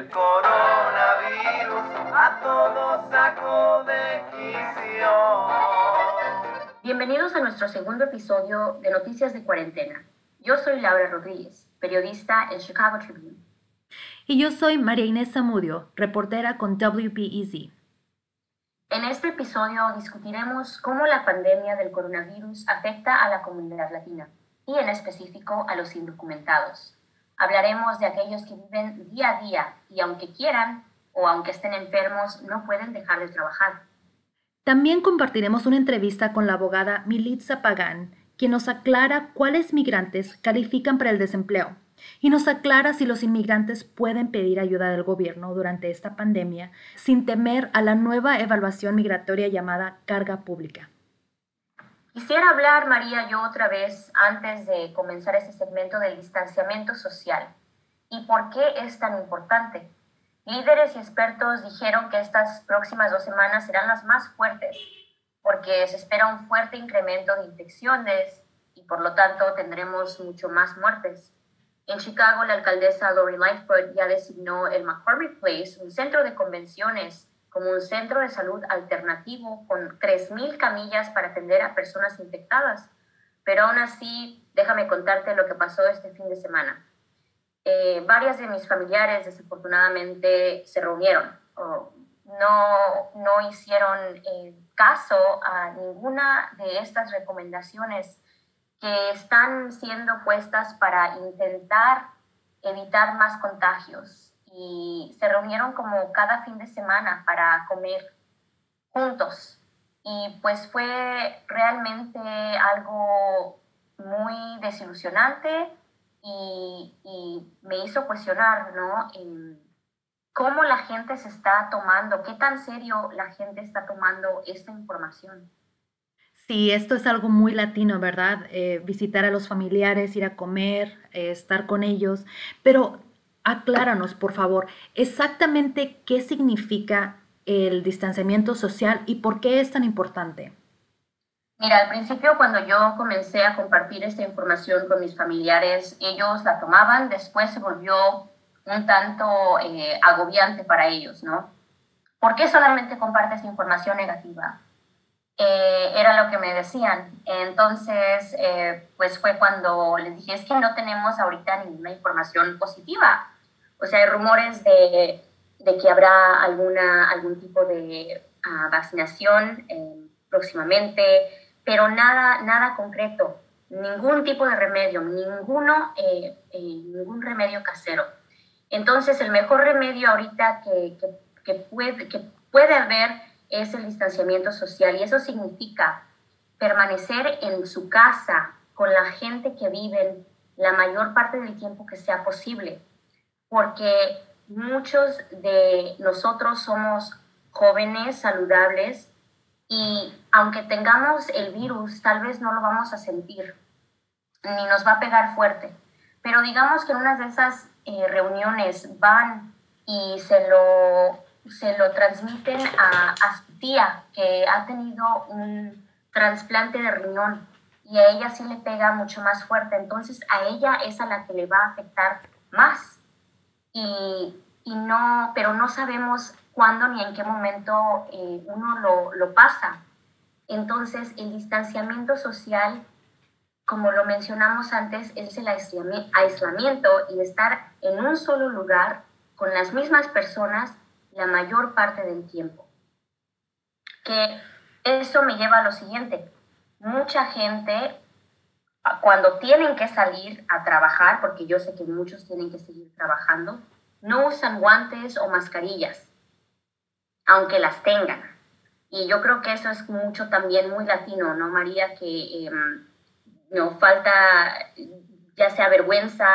El coronavirus a todos sacó de quicio. Bienvenidos a nuestro segundo episodio de Noticias de Cuarentena. Yo soy Laura Rodríguez, periodista en Chicago Tribune. Y yo soy María Inés Zamudio, reportera con WBEZ. En este episodio discutiremos cómo la pandemia del coronavirus afecta a la comunidad latina y en específico a los indocumentados. Hablaremos de aquellos que viven día a día y aunque quieran o aunque estén enfermos no pueden dejar de trabajar. También compartiremos una entrevista con la abogada Militza Pagán, quien nos aclara cuáles migrantes califican para el desempleo y nos aclara si los inmigrantes pueden pedir ayuda del gobierno durante esta pandemia sin temer a la nueva evaluación migratoria llamada carga pública. Quisiera hablar, María, yo otra vez, antes de comenzar este segmento del distanciamiento social. ¿Y por qué es tan importante? Líderes y expertos dijeron que estas próximas dos semanas serán las más fuertes, porque se espera un fuerte incremento de infecciones y por lo tanto tendremos mucho más muertes. En Chicago, la alcaldesa Lori Lightfoot ya designó el McCormick Place, un centro de convenciones como un centro de salud alternativo con 3.000 camillas para atender a personas infectadas. Pero aún así, déjame contarte lo que pasó este fin de semana. Eh, varias de mis familiares desafortunadamente se reunieron, o no, no hicieron eh, caso a ninguna de estas recomendaciones que están siendo puestas para intentar evitar más contagios y se reunieron como cada fin de semana para comer juntos. Y pues fue realmente algo muy desilusionante y, me hizo cuestionar, ¿no? Cómo la gente se está tomando, qué tan serio la gente está tomando esta información. Sí, esto es algo muy latino, ¿verdad? Eh, visitar a los familiares, ir a comer, eh, estar con ellos, pero acláranos, por favor, exactamente qué significa el distanciamiento social y por qué es tan importante. Mira, al principio cuando yo comencé a compartir esta información con mis familiares, ellos la tomaban, después se volvió un tanto eh, agobiante para ellos, ¿no? ¿Por qué solamente compartes información negativa? Eh, era lo que me decían. Entonces, eh, pues fue cuando les dije, es que no tenemos ahorita ninguna información positiva. O sea, hay rumores de, de que habrá alguna, algún tipo de uh, vacunación eh, próximamente, pero nada, nada concreto, ningún tipo de remedio, ninguno, ningún remedio casero. Entonces, el mejor remedio ahorita que, que, puede, que puede haber es el distanciamiento social y eso significa permanecer en su casa con la gente que viven la mayor parte del tiempo que sea posible porque muchos de nosotros somos jóvenes, saludables, y aunque tengamos el virus, tal vez no lo vamos a sentir, ni nos va a pegar fuerte. Pero digamos que en una de esas eh, reuniones van y se lo, se lo transmiten a, a su tía que ha tenido un trasplante de riñón y a ella sí le pega mucho más fuerte. Entonces a ella es a la que le va a afectar más y, y no, pero no sabemos cuándo ni en qué momento eh, uno lo, lo pasa. Entonces, el distanciamiento social, como lo mencionamos antes, es el aislamiento y estar en un solo lugar con las mismas personas la mayor parte del tiempo. Que eso me lleva a lo siguiente. Mucha gente cuando tienen que salir a trabajar, porque yo sé que muchos tienen que seguir trabajando, no usan guantes o mascarillas, aunque las tengan. Y yo creo que eso es mucho también muy latino, ¿no, María? Que em, no falta ya sea vergüenza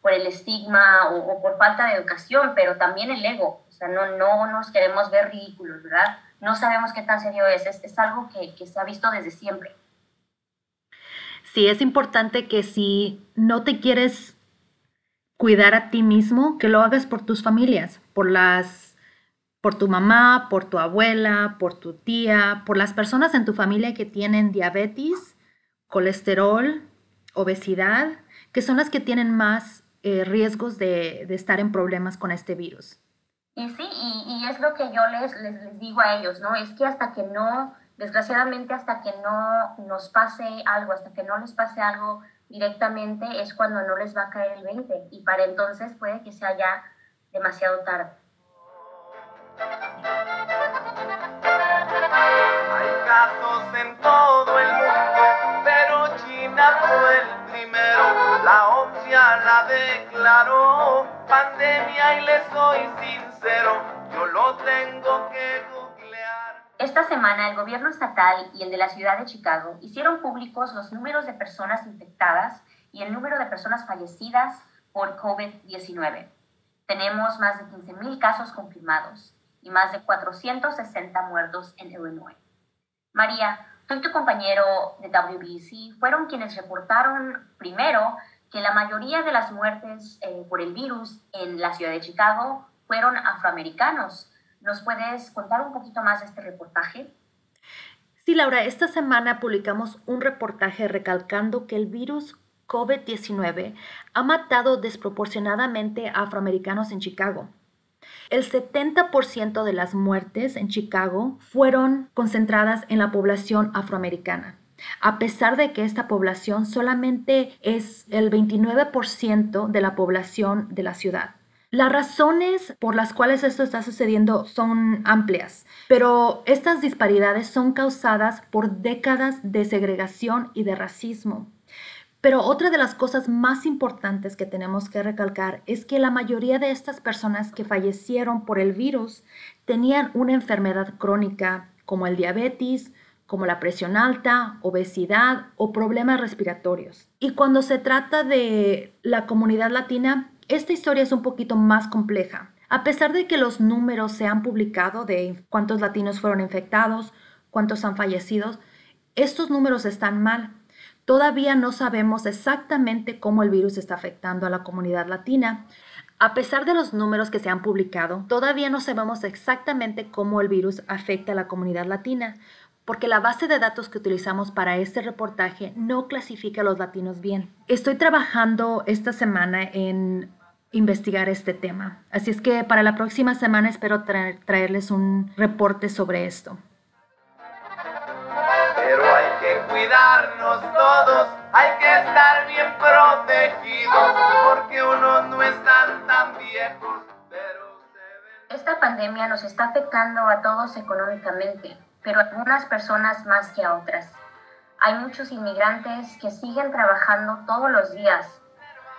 por el estigma o, por falta de educación, pero también el ego. Sea, no, no nos queremos ver ridículos, ¿verdad? No sabemos qué tan serio es. Es, es algo que, que se ha visto desde siempre sí es importante que si no te quieres cuidar a ti mismo, que lo hagas por tus familias, por las por tu mamá, por tu abuela, por tu tía, por las personas en tu familia que tienen diabetes, colesterol, obesidad, que son las que tienen más eh, riesgos de, de, estar en problemas con este virus. Y sí, y, es lo que yo les, les, les, digo a ellos, ¿no? Es que hasta que no, desgraciadamente, hasta que no nos pase algo, hasta que no les pase algo directamente, es cuando no les va a caer el 20. Y para entonces puede que sea ya demasiado tarde. Hay casos en todo el mundo, pero China fue el primero. La OMSIA la declaró pandemia y le soy sincero, yo lo tengo que googlear. Esta semana el gobierno estatal y el de la ciudad de Chicago hicieron públicos los números de personas infectadas y el número de personas fallecidas por COVID-19. Tenemos más de 15.000 casos confirmados y más de 460 muertos en Illinois. María, tú y tu compañero de WBC fueron quienes reportaron primero que la mayoría de las muertes eh, por el virus en la ciudad de Chicago fueron afroamericanos. ¿Nos puedes contar un poquito más de este reportaje? Sí, Laura, esta semana publicamos un reportaje recalcando que el virus COVID-19 ha matado desproporcionadamente a afroamericanos en Chicago. El 70% de las muertes en Chicago fueron concentradas en la población afroamericana, a pesar de que esta población solamente es el 29% de la población de la ciudad. Las razones por las cuales esto está sucediendo son amplias, pero estas disparidades son causadas por décadas de segregación y de racismo. Pero otra de las cosas más importantes que tenemos que recalcar es que la mayoría de estas personas que fallecieron por el virus tenían una enfermedad crónica como el diabetes, como la presión alta, obesidad o problemas respiratorios. Y cuando se trata de la comunidad latina, esta historia es un poquito más compleja. A pesar de que los números se han publicado de cuántos latinos fueron infectados, cuántos han fallecido, estos números están mal Todavía no sabemos exactamente cómo el virus está afectando a la comunidad latina. A pesar de los números que se han publicado, todavía no sabemos exactamente cómo el virus afecta a la comunidad latina, porque la base de datos que utilizamos para este reportaje no clasifica a los latinos bien. Estoy trabajando esta semana en investigar este tema, así es que para la próxima semana espero traerles un reporte sobre esto. Cuidarnos todos, hay que estar bien protegidos, porque unos no están tan viejos, pero se ven... Esta pandemia nos está afectando a todos económicamente, pero a algunas personas más que a otras. Hay muchos inmigrantes que siguen trabajando todos los días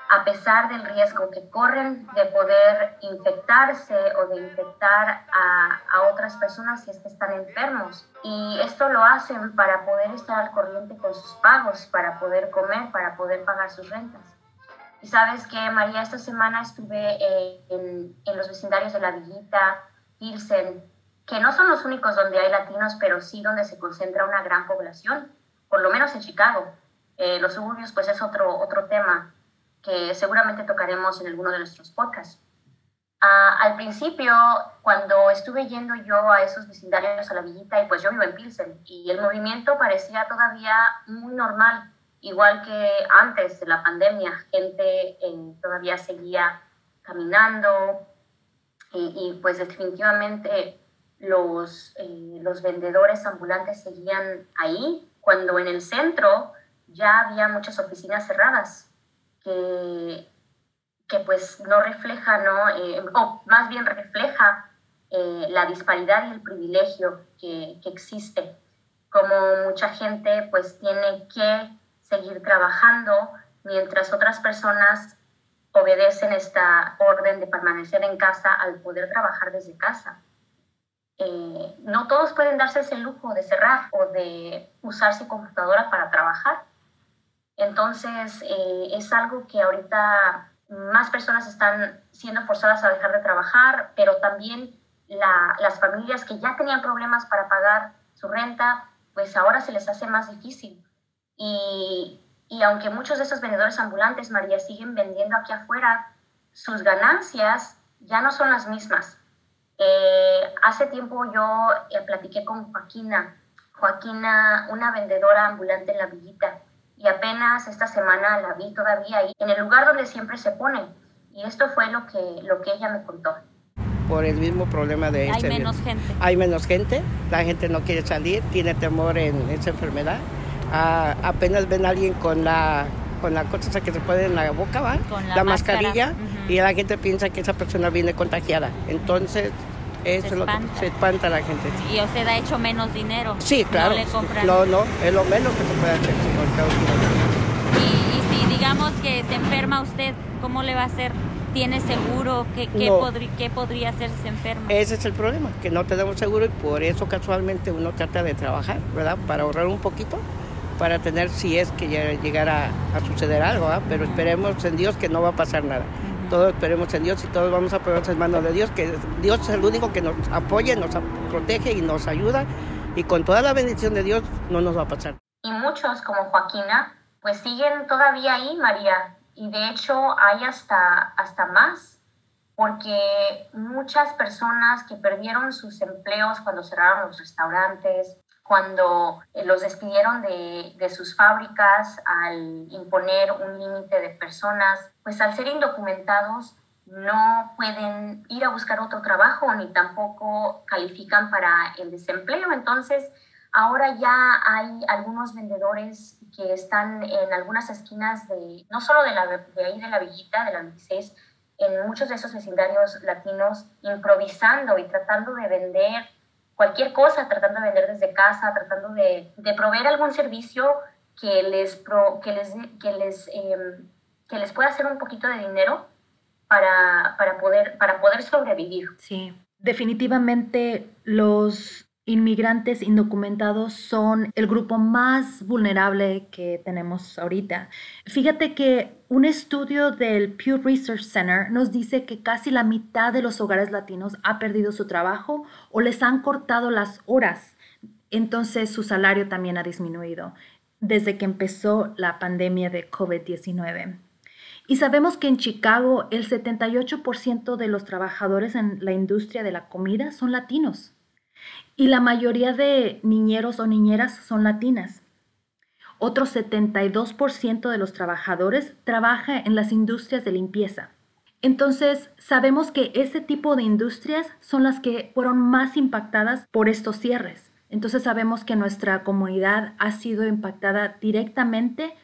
a pesar del riesgo que corren de poder infectarse o de infectar a, a, otras personas si es que están enfermos. Y esto lo hacen para poder estar al corriente con sus pagos, para poder comer, para poder pagar sus rentas. Y sabes que, María, esta semana estuve eh, en, en, los vecindarios de La Villita, Pilsen, que no son los únicos donde hay latinos, pero sí donde se concentra una gran población, por lo menos en Chicago. Eh, los suburbios, pues es otro, otro tema que seguramente tocaremos en alguno de nuestros podcasts. Uh, al principio, cuando estuve yendo yo a esos vecindarios a la villita, y pues yo vivo en Pilsen, y el movimiento parecía todavía muy normal, igual que antes de la pandemia, gente eh, todavía seguía caminando, y, y pues definitivamente los, eh, los vendedores ambulantes seguían ahí, cuando en el centro ya había muchas oficinas cerradas que, que pues no refleja, ¿no? Eh, o más bien refleja eh, la disparidad y el privilegio que, que, existe, como mucha gente pues tiene que seguir trabajando mientras otras personas obedecen esta orden de permanecer en casa al poder trabajar desde casa. Eh, no todos pueden darse ese lujo de cerrar o de usar su computadora para trabajar. Entonces, eh, es algo que ahorita más personas están siendo forzadas a dejar de trabajar, pero también las familias que ya tenían problemas para pagar su renta, pues ahora se les hace más difícil. Y, aunque muchos de esos vendedores ambulantes, María, siguen vendiendo aquí afuera, sus ganancias ya no son las mismas. Eh, hace tiempo yo eh, platiqué con Joaquina, Joaquina, una vendedora ambulante en la villita, y apenas esta semana la vi todavía ahí, en el lugar donde siempre se pone. Y esto fue lo que, lo que ella me contó. Por el mismo problema de Hay menos gente. Hay menos gente, la gente no quiere salir, tiene temor en esa enfermedad. Ah, apenas ven a alguien con la con la cosa que se pone en la boca, ¿va? Con la mascarilla, máscara. y la gente piensa que esa persona viene contagiada. Entonces, eso es lo que se espanta la gente. Y usted ha hecho menos dinero. Sí, claro. No le compran. No, no, es lo menos que se puede hacer. Y, y si digamos que se enferma usted, ¿cómo le va a hacer? ¿Tiene seguro? ¿Qué, qué, No. qué podría hacer si se enferma? Ese es el problema, que no tenemos seguro y por eso casualmente uno trata de trabajar, ¿verdad? Para ahorrar un poquito, para tener si es que ya llegara a suceder algo, ¿verdad? Pero esperemos en Dios que no va a pasar nada. Todos esperemos en Dios y todos vamos a ponernos en manos de Dios, que Dios es el único que nos apoya, nos protege y nos ayuda. Y con toda la bendición de Dios no nos va a pasar. Y muchos, como Joaquina, pues siguen todavía ahí, María. Y de hecho hay hasta, hasta más, porque muchas personas que perdieron sus empleos cuando cerraron los restaurantes, cuando eh, los despidieron de, de sus fábricas al imponer un límite de personas, pues al ser indocumentados no pueden ir a buscar otro trabajo ni tampoco califican para el desempleo. Entonces, ahora ya hay algunos vendedores que están en algunas esquinas de, no solo de, la, de ahí de la villita, de la 26, en muchos de esos vecindarios latinos, improvisando y tratando de vender cualquier cosa, tratando de vender desde casa, tratando de, de proveer algún servicio que les, pro- que les, que les, em, que les pueda hacer un poquito de dinero para, para, poder, para poder sobrevivir. Sí, definitivamente los inmigrantes indocumentados son el grupo más vulnerable que tenemos ahorita. Fíjate que un estudio del Pew Research Center nos dice que casi la mitad de los hogares latinos ha perdido su trabajo o les han cortado las horas. Entonces su salario también ha disminuido desde que empezó la pandemia de COVID-19. Y sabemos que en Chicago el 78% de los trabajadores en la industria de la comida son latinos. Y la mayoría de niñeros o niñeras son latinas. Otro 72% de los trabajadores trabaja en las industrias de limpieza. Entonces, sabemos que ese tipo de industrias son las que fueron más impactadas por estos cierres. Entonces, sabemos que nuestra comunidad ha sido impactada directamente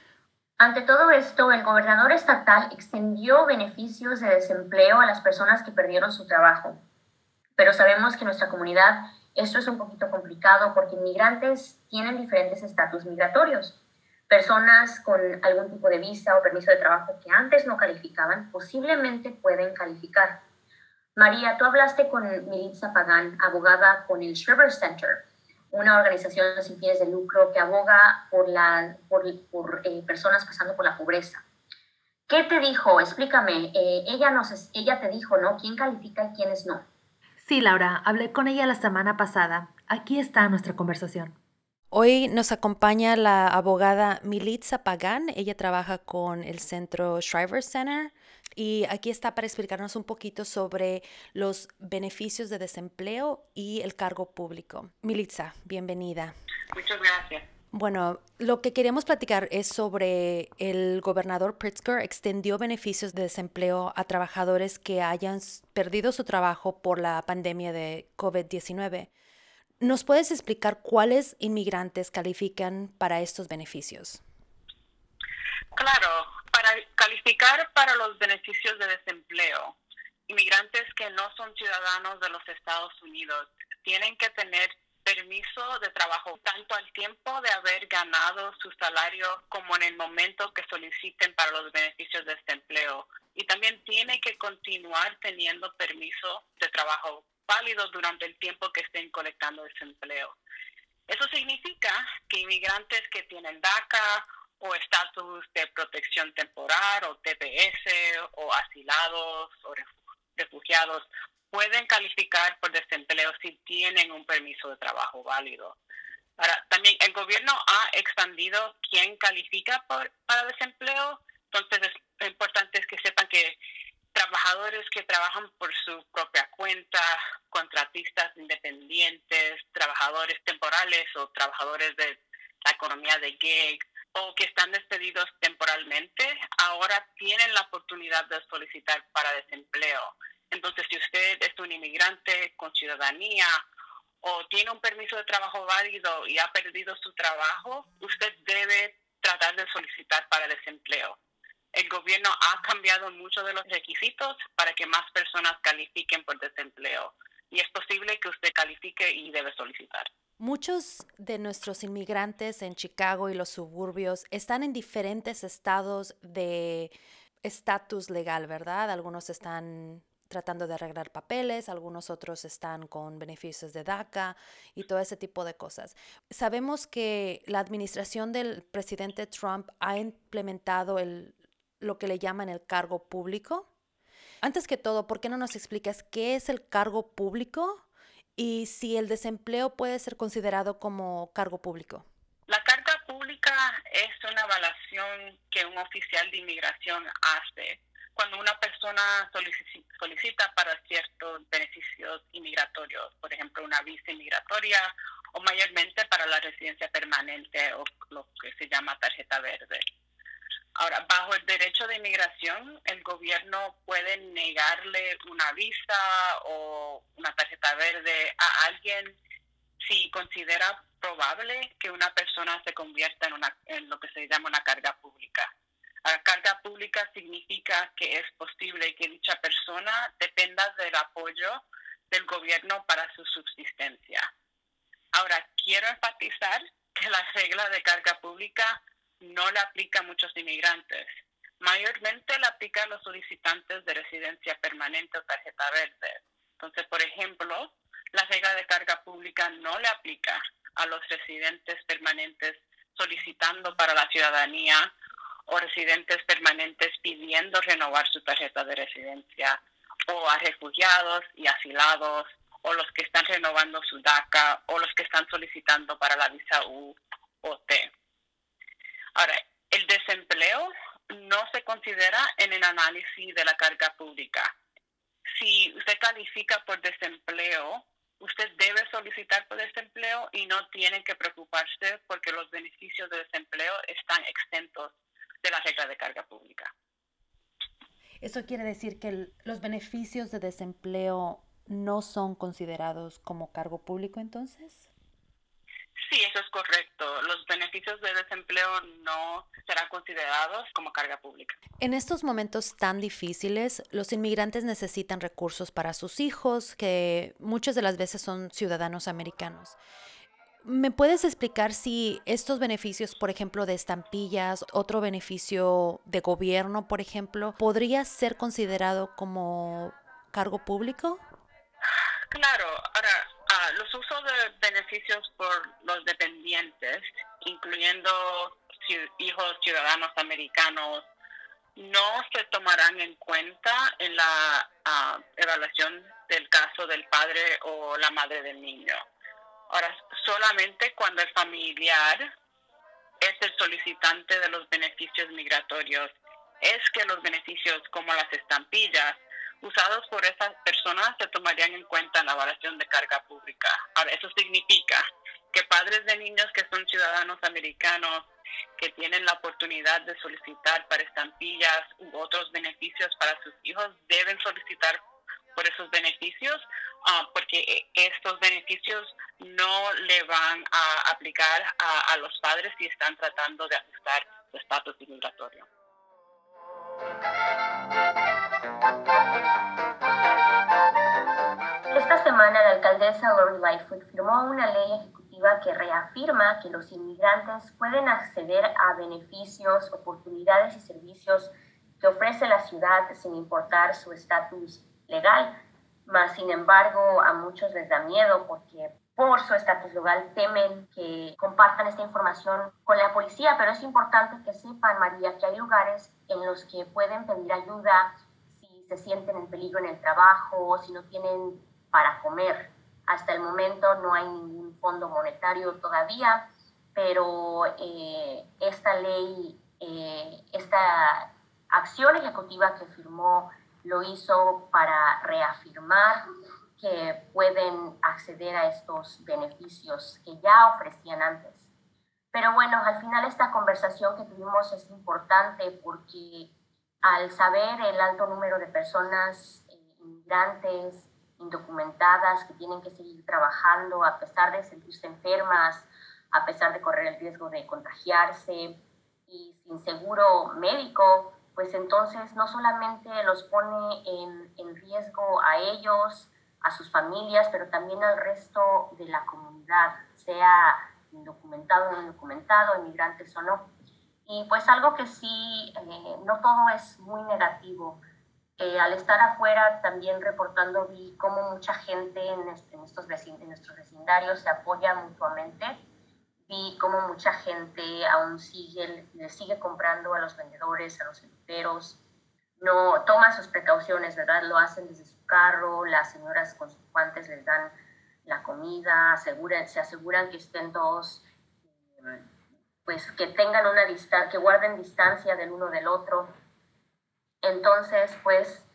Ante todo esto, el gobernador estatal extendió beneficios de desempleo a las personas que perdieron su trabajo. Pero sabemos que nuestra comunidad esto es un poquito complicado porque inmigrantes tienen diferentes estatus migratorios. Personas con algún tipo de visa o permiso de trabajo que antes no calificaban posiblemente pueden calificar. María, tú hablaste con Militza Pagán, abogada con el Shriver Center, una organización sin fines de lucro que aboga por, la, por, por eh, personas pasando por la pobreza. ¿Qué te dijo? Explícame. Eh, ella, nos, ella te dijo, ¿no? ¿Quién califica y quiénes no? Sí, Laura, hablé con ella la semana pasada. Aquí está nuestra conversación. Hoy nos acompaña la abogada Militza Pagán. Ella trabaja con el centro Shriver Center y aquí está para explicarnos un poquito sobre los beneficios de desempleo y el cargo público. Militza, bienvenida. Muchas gracias. Bueno, lo que queremos platicar es sobre el gobernador Pritzker extendió beneficios de desempleo a trabajadores que hayan perdido su trabajo por la pandemia de COVID-19. ¿Nos puedes explicar cuáles inmigrantes califican para estos beneficios? Claro, para calificar para los beneficios de desempleo, inmigrantes que no son ciudadanos de los Estados Unidos tienen que tener permiso de trabajo tanto al tiempo de haber ganado su salario como en el momento que soliciten para los beneficios de desempleo. Y también tienen que continuar teniendo permiso de trabajo válido durante el tiempo que estén colectando desempleo. Eso significa que inmigrantes que tienen DACA o estatus de protección temporal o TPS o asilados o refu- refugiados pueden calificar por desempleo si tienen un permiso de trabajo válido. Ahora, también el gobierno ha expandido quién califica por- para desempleo, entonces es importante es que sepan que trabajadores que trabajan por su propia cuenta, contratistas independientes, trabajadores temporales o trabajadores de la economía de gig, o que están despedidos temporalmente, ahora tienen la oportunidad de solicitar para desempleo. Entonces, si usted es un inmigrante con ciudadanía o tiene un permiso de trabajo válido y ha perdido su trabajo, usted debe tratar de solicitar para desempleo. El gobierno ha cambiado muchos de los requisitos para que más personas califiquen por desempleo y es posible que usted califique y debe solicitar. Muchos de nuestros inmigrantes en Chicago y los suburbios están en diferentes estados de estatus legal, ¿verdad? Algunos están tratando de arreglar papeles, algunos otros están con beneficios de DACA y todo ese tipo de cosas. Sabemos que la administración del presidente Trump ha implementado el, lo que le llaman el cargo público. Antes que todo, ¿por qué no nos explicas qué es el cargo público y si el desempleo puede ser considerado como cargo público. La carga pública es una evaluación que un oficial de inmigración hace cuando una persona solicita para ciertos beneficios inmigratorios, por ejemplo, una visa inmigratoria o mayormente para la residencia permanente o lo que se llama tarjeta verde. Ahora, bajo el derecho de inmigración, el gobierno puede negarle una visa o una tarjeta verde a alguien si considera probable que una persona se convierta en, una, en lo que se llama una carga pública. La carga pública significa que es posible que dicha persona dependa del apoyo del gobierno para su subsistencia. Ahora, quiero enfatizar que la regla de carga pública no le aplica a muchos inmigrantes. Mayormente le aplica a los solicitantes de residencia permanente o tarjeta verde. Entonces, por ejemplo, la regla de carga pública no le aplica a los residentes permanentes solicitando para la ciudadanía o residentes permanentes pidiendo renovar su tarjeta de residencia o a refugiados y asilados o los que están renovando su DACA o los que están solicitando para la visa U o T. Ahora, el desempleo no se considera en el análisis de la carga pública. Si usted califica por desempleo, usted debe solicitar por desempleo y no tiene que preocuparse porque los beneficios de desempleo están exentos de la regla de carga pública. ¿Eso quiere decir que los beneficios de desempleo no son considerados como cargo público entonces? Sí, eso es correcto. Los beneficios de desempleo no serán considerados como carga pública. En estos momentos tan difíciles, los inmigrantes necesitan recursos para sus hijos, que muchas de las veces son ciudadanos americanos. ¿Me puedes explicar si estos beneficios, por ejemplo, de estampillas, otro beneficio de gobierno, por ejemplo, podría ser considerado como cargo público? Claro, ahora Ah, los usos de beneficios por los dependientes, incluyendo hijos ciudadanos americanos, no se tomarán en cuenta en la ah, evaluación del caso del padre o la madre del niño. Ahora, solamente cuando el familiar es el solicitante de los beneficios migratorios, es que los beneficios como las estampillas usados por esas personas se tomarían en cuenta en la evaluación de carga pública. Ahora, eso significa que padres de niños que son ciudadanos americanos, que tienen la oportunidad de solicitar para estampillas u otros beneficios para sus hijos, deben solicitar por esos beneficios, ah, porque estos beneficios no le van a aplicar a, a los padres si están tratando de ajustar su estatus inmigratorio. Esta semana la alcaldesa Lori Lightfoot firmó una ley ejecutiva que reafirma que los inmigrantes pueden acceder a beneficios, oportunidades y servicios que ofrece la ciudad sin importar su estatus legal. Mas, sin embargo, a muchos les da miedo porque por su estatus legal temen que compartan esta información con la policía, pero es importante que sepan, María, que hay lugares en los que pueden pedir ayuda si se sienten en peligro en el trabajo o si no tienen para comer. Hasta el momento no hay ningún fondo monetario todavía, pero eh, esta ley, eh, esta acción ejecutiva que firmó lo hizo para reafirmar que pueden acceder a estos beneficios que ya ofrecían antes. Pero bueno, al final esta conversación que tuvimos es importante porque al saber el alto número de personas eh, inmigrantes, indocumentadas, que tienen que seguir trabajando a pesar de sentirse enfermas, a pesar de correr el riesgo de contagiarse y sin seguro médico, pues entonces no solamente los pone en, en riesgo a ellos, a sus familias, pero también al resto de la comunidad, sea indocumentado o no indocumentado, inmigrantes o no. Y pues algo que sí, eh, no todo es muy negativo. Eh, al estar afuera también reportando vi cómo mucha gente en, en estos en nuestros vecindarios se apoya mutuamente. Vi cómo mucha gente aún sigue, le sigue comprando a los vendedores, a los enteros, no toma sus precauciones, ¿verdad? Lo hacen desde su carro, las señoras con sus guantes les dan la comida, aseguran, se aseguran que estén todos, pues que tengan una distancia, que guarden distancia del uno del otro. Entonces, pues,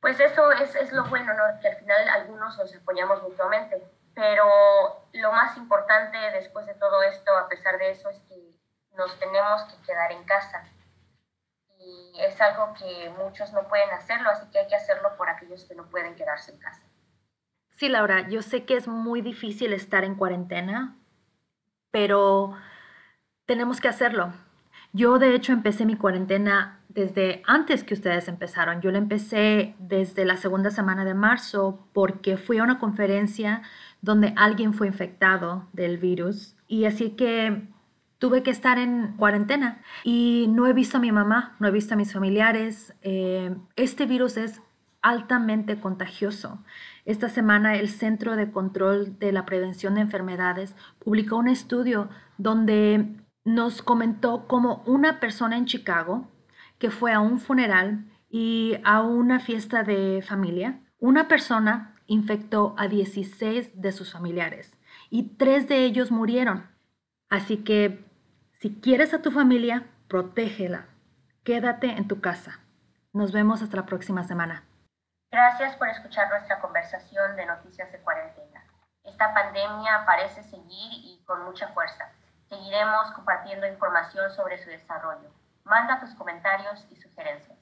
pues eso es, es lo bueno, ¿no? Que al final algunos nos apoyamos mutuamente. Pero lo más importante después de todo esto, a pesar de eso, es que nos tenemos que quedar en casa y es algo que muchos no pueden hacerlo, así que hay que hacerlo por aquellos que no pueden quedarse en casa. Sí, Laura, yo sé que es muy difícil estar en cuarentena, pero tenemos que hacerlo. Yo de hecho empecé mi cuarentena desde antes que ustedes empezaron. Yo la empecé desde la segunda semana de marzo porque fui a una conferencia donde alguien fue infectado del virus y así que tuve que estar en cuarentena y no he visto a mi mamá, no he visto a mis familiares. Eh, este virus es altamente contagioso. Esta semana el Centro de Control de la Prevención de Enfermedades publicó un estudio donde nos comentó cómo una persona en Chicago que fue a un funeral y a una fiesta de familia, una persona infectó a 16 de sus familiares y tres de ellos murieron. Así que si quieres a tu familia, protégela. Quédate en tu casa. Nos vemos hasta la próxima semana. Gracias por escuchar nuestra conversación de Noticias de Cuarentena. Esta pandemia parece seguir y con mucha fuerza. Seguiremos compartiendo información sobre su desarrollo. Manda tus comentarios y sugerencias.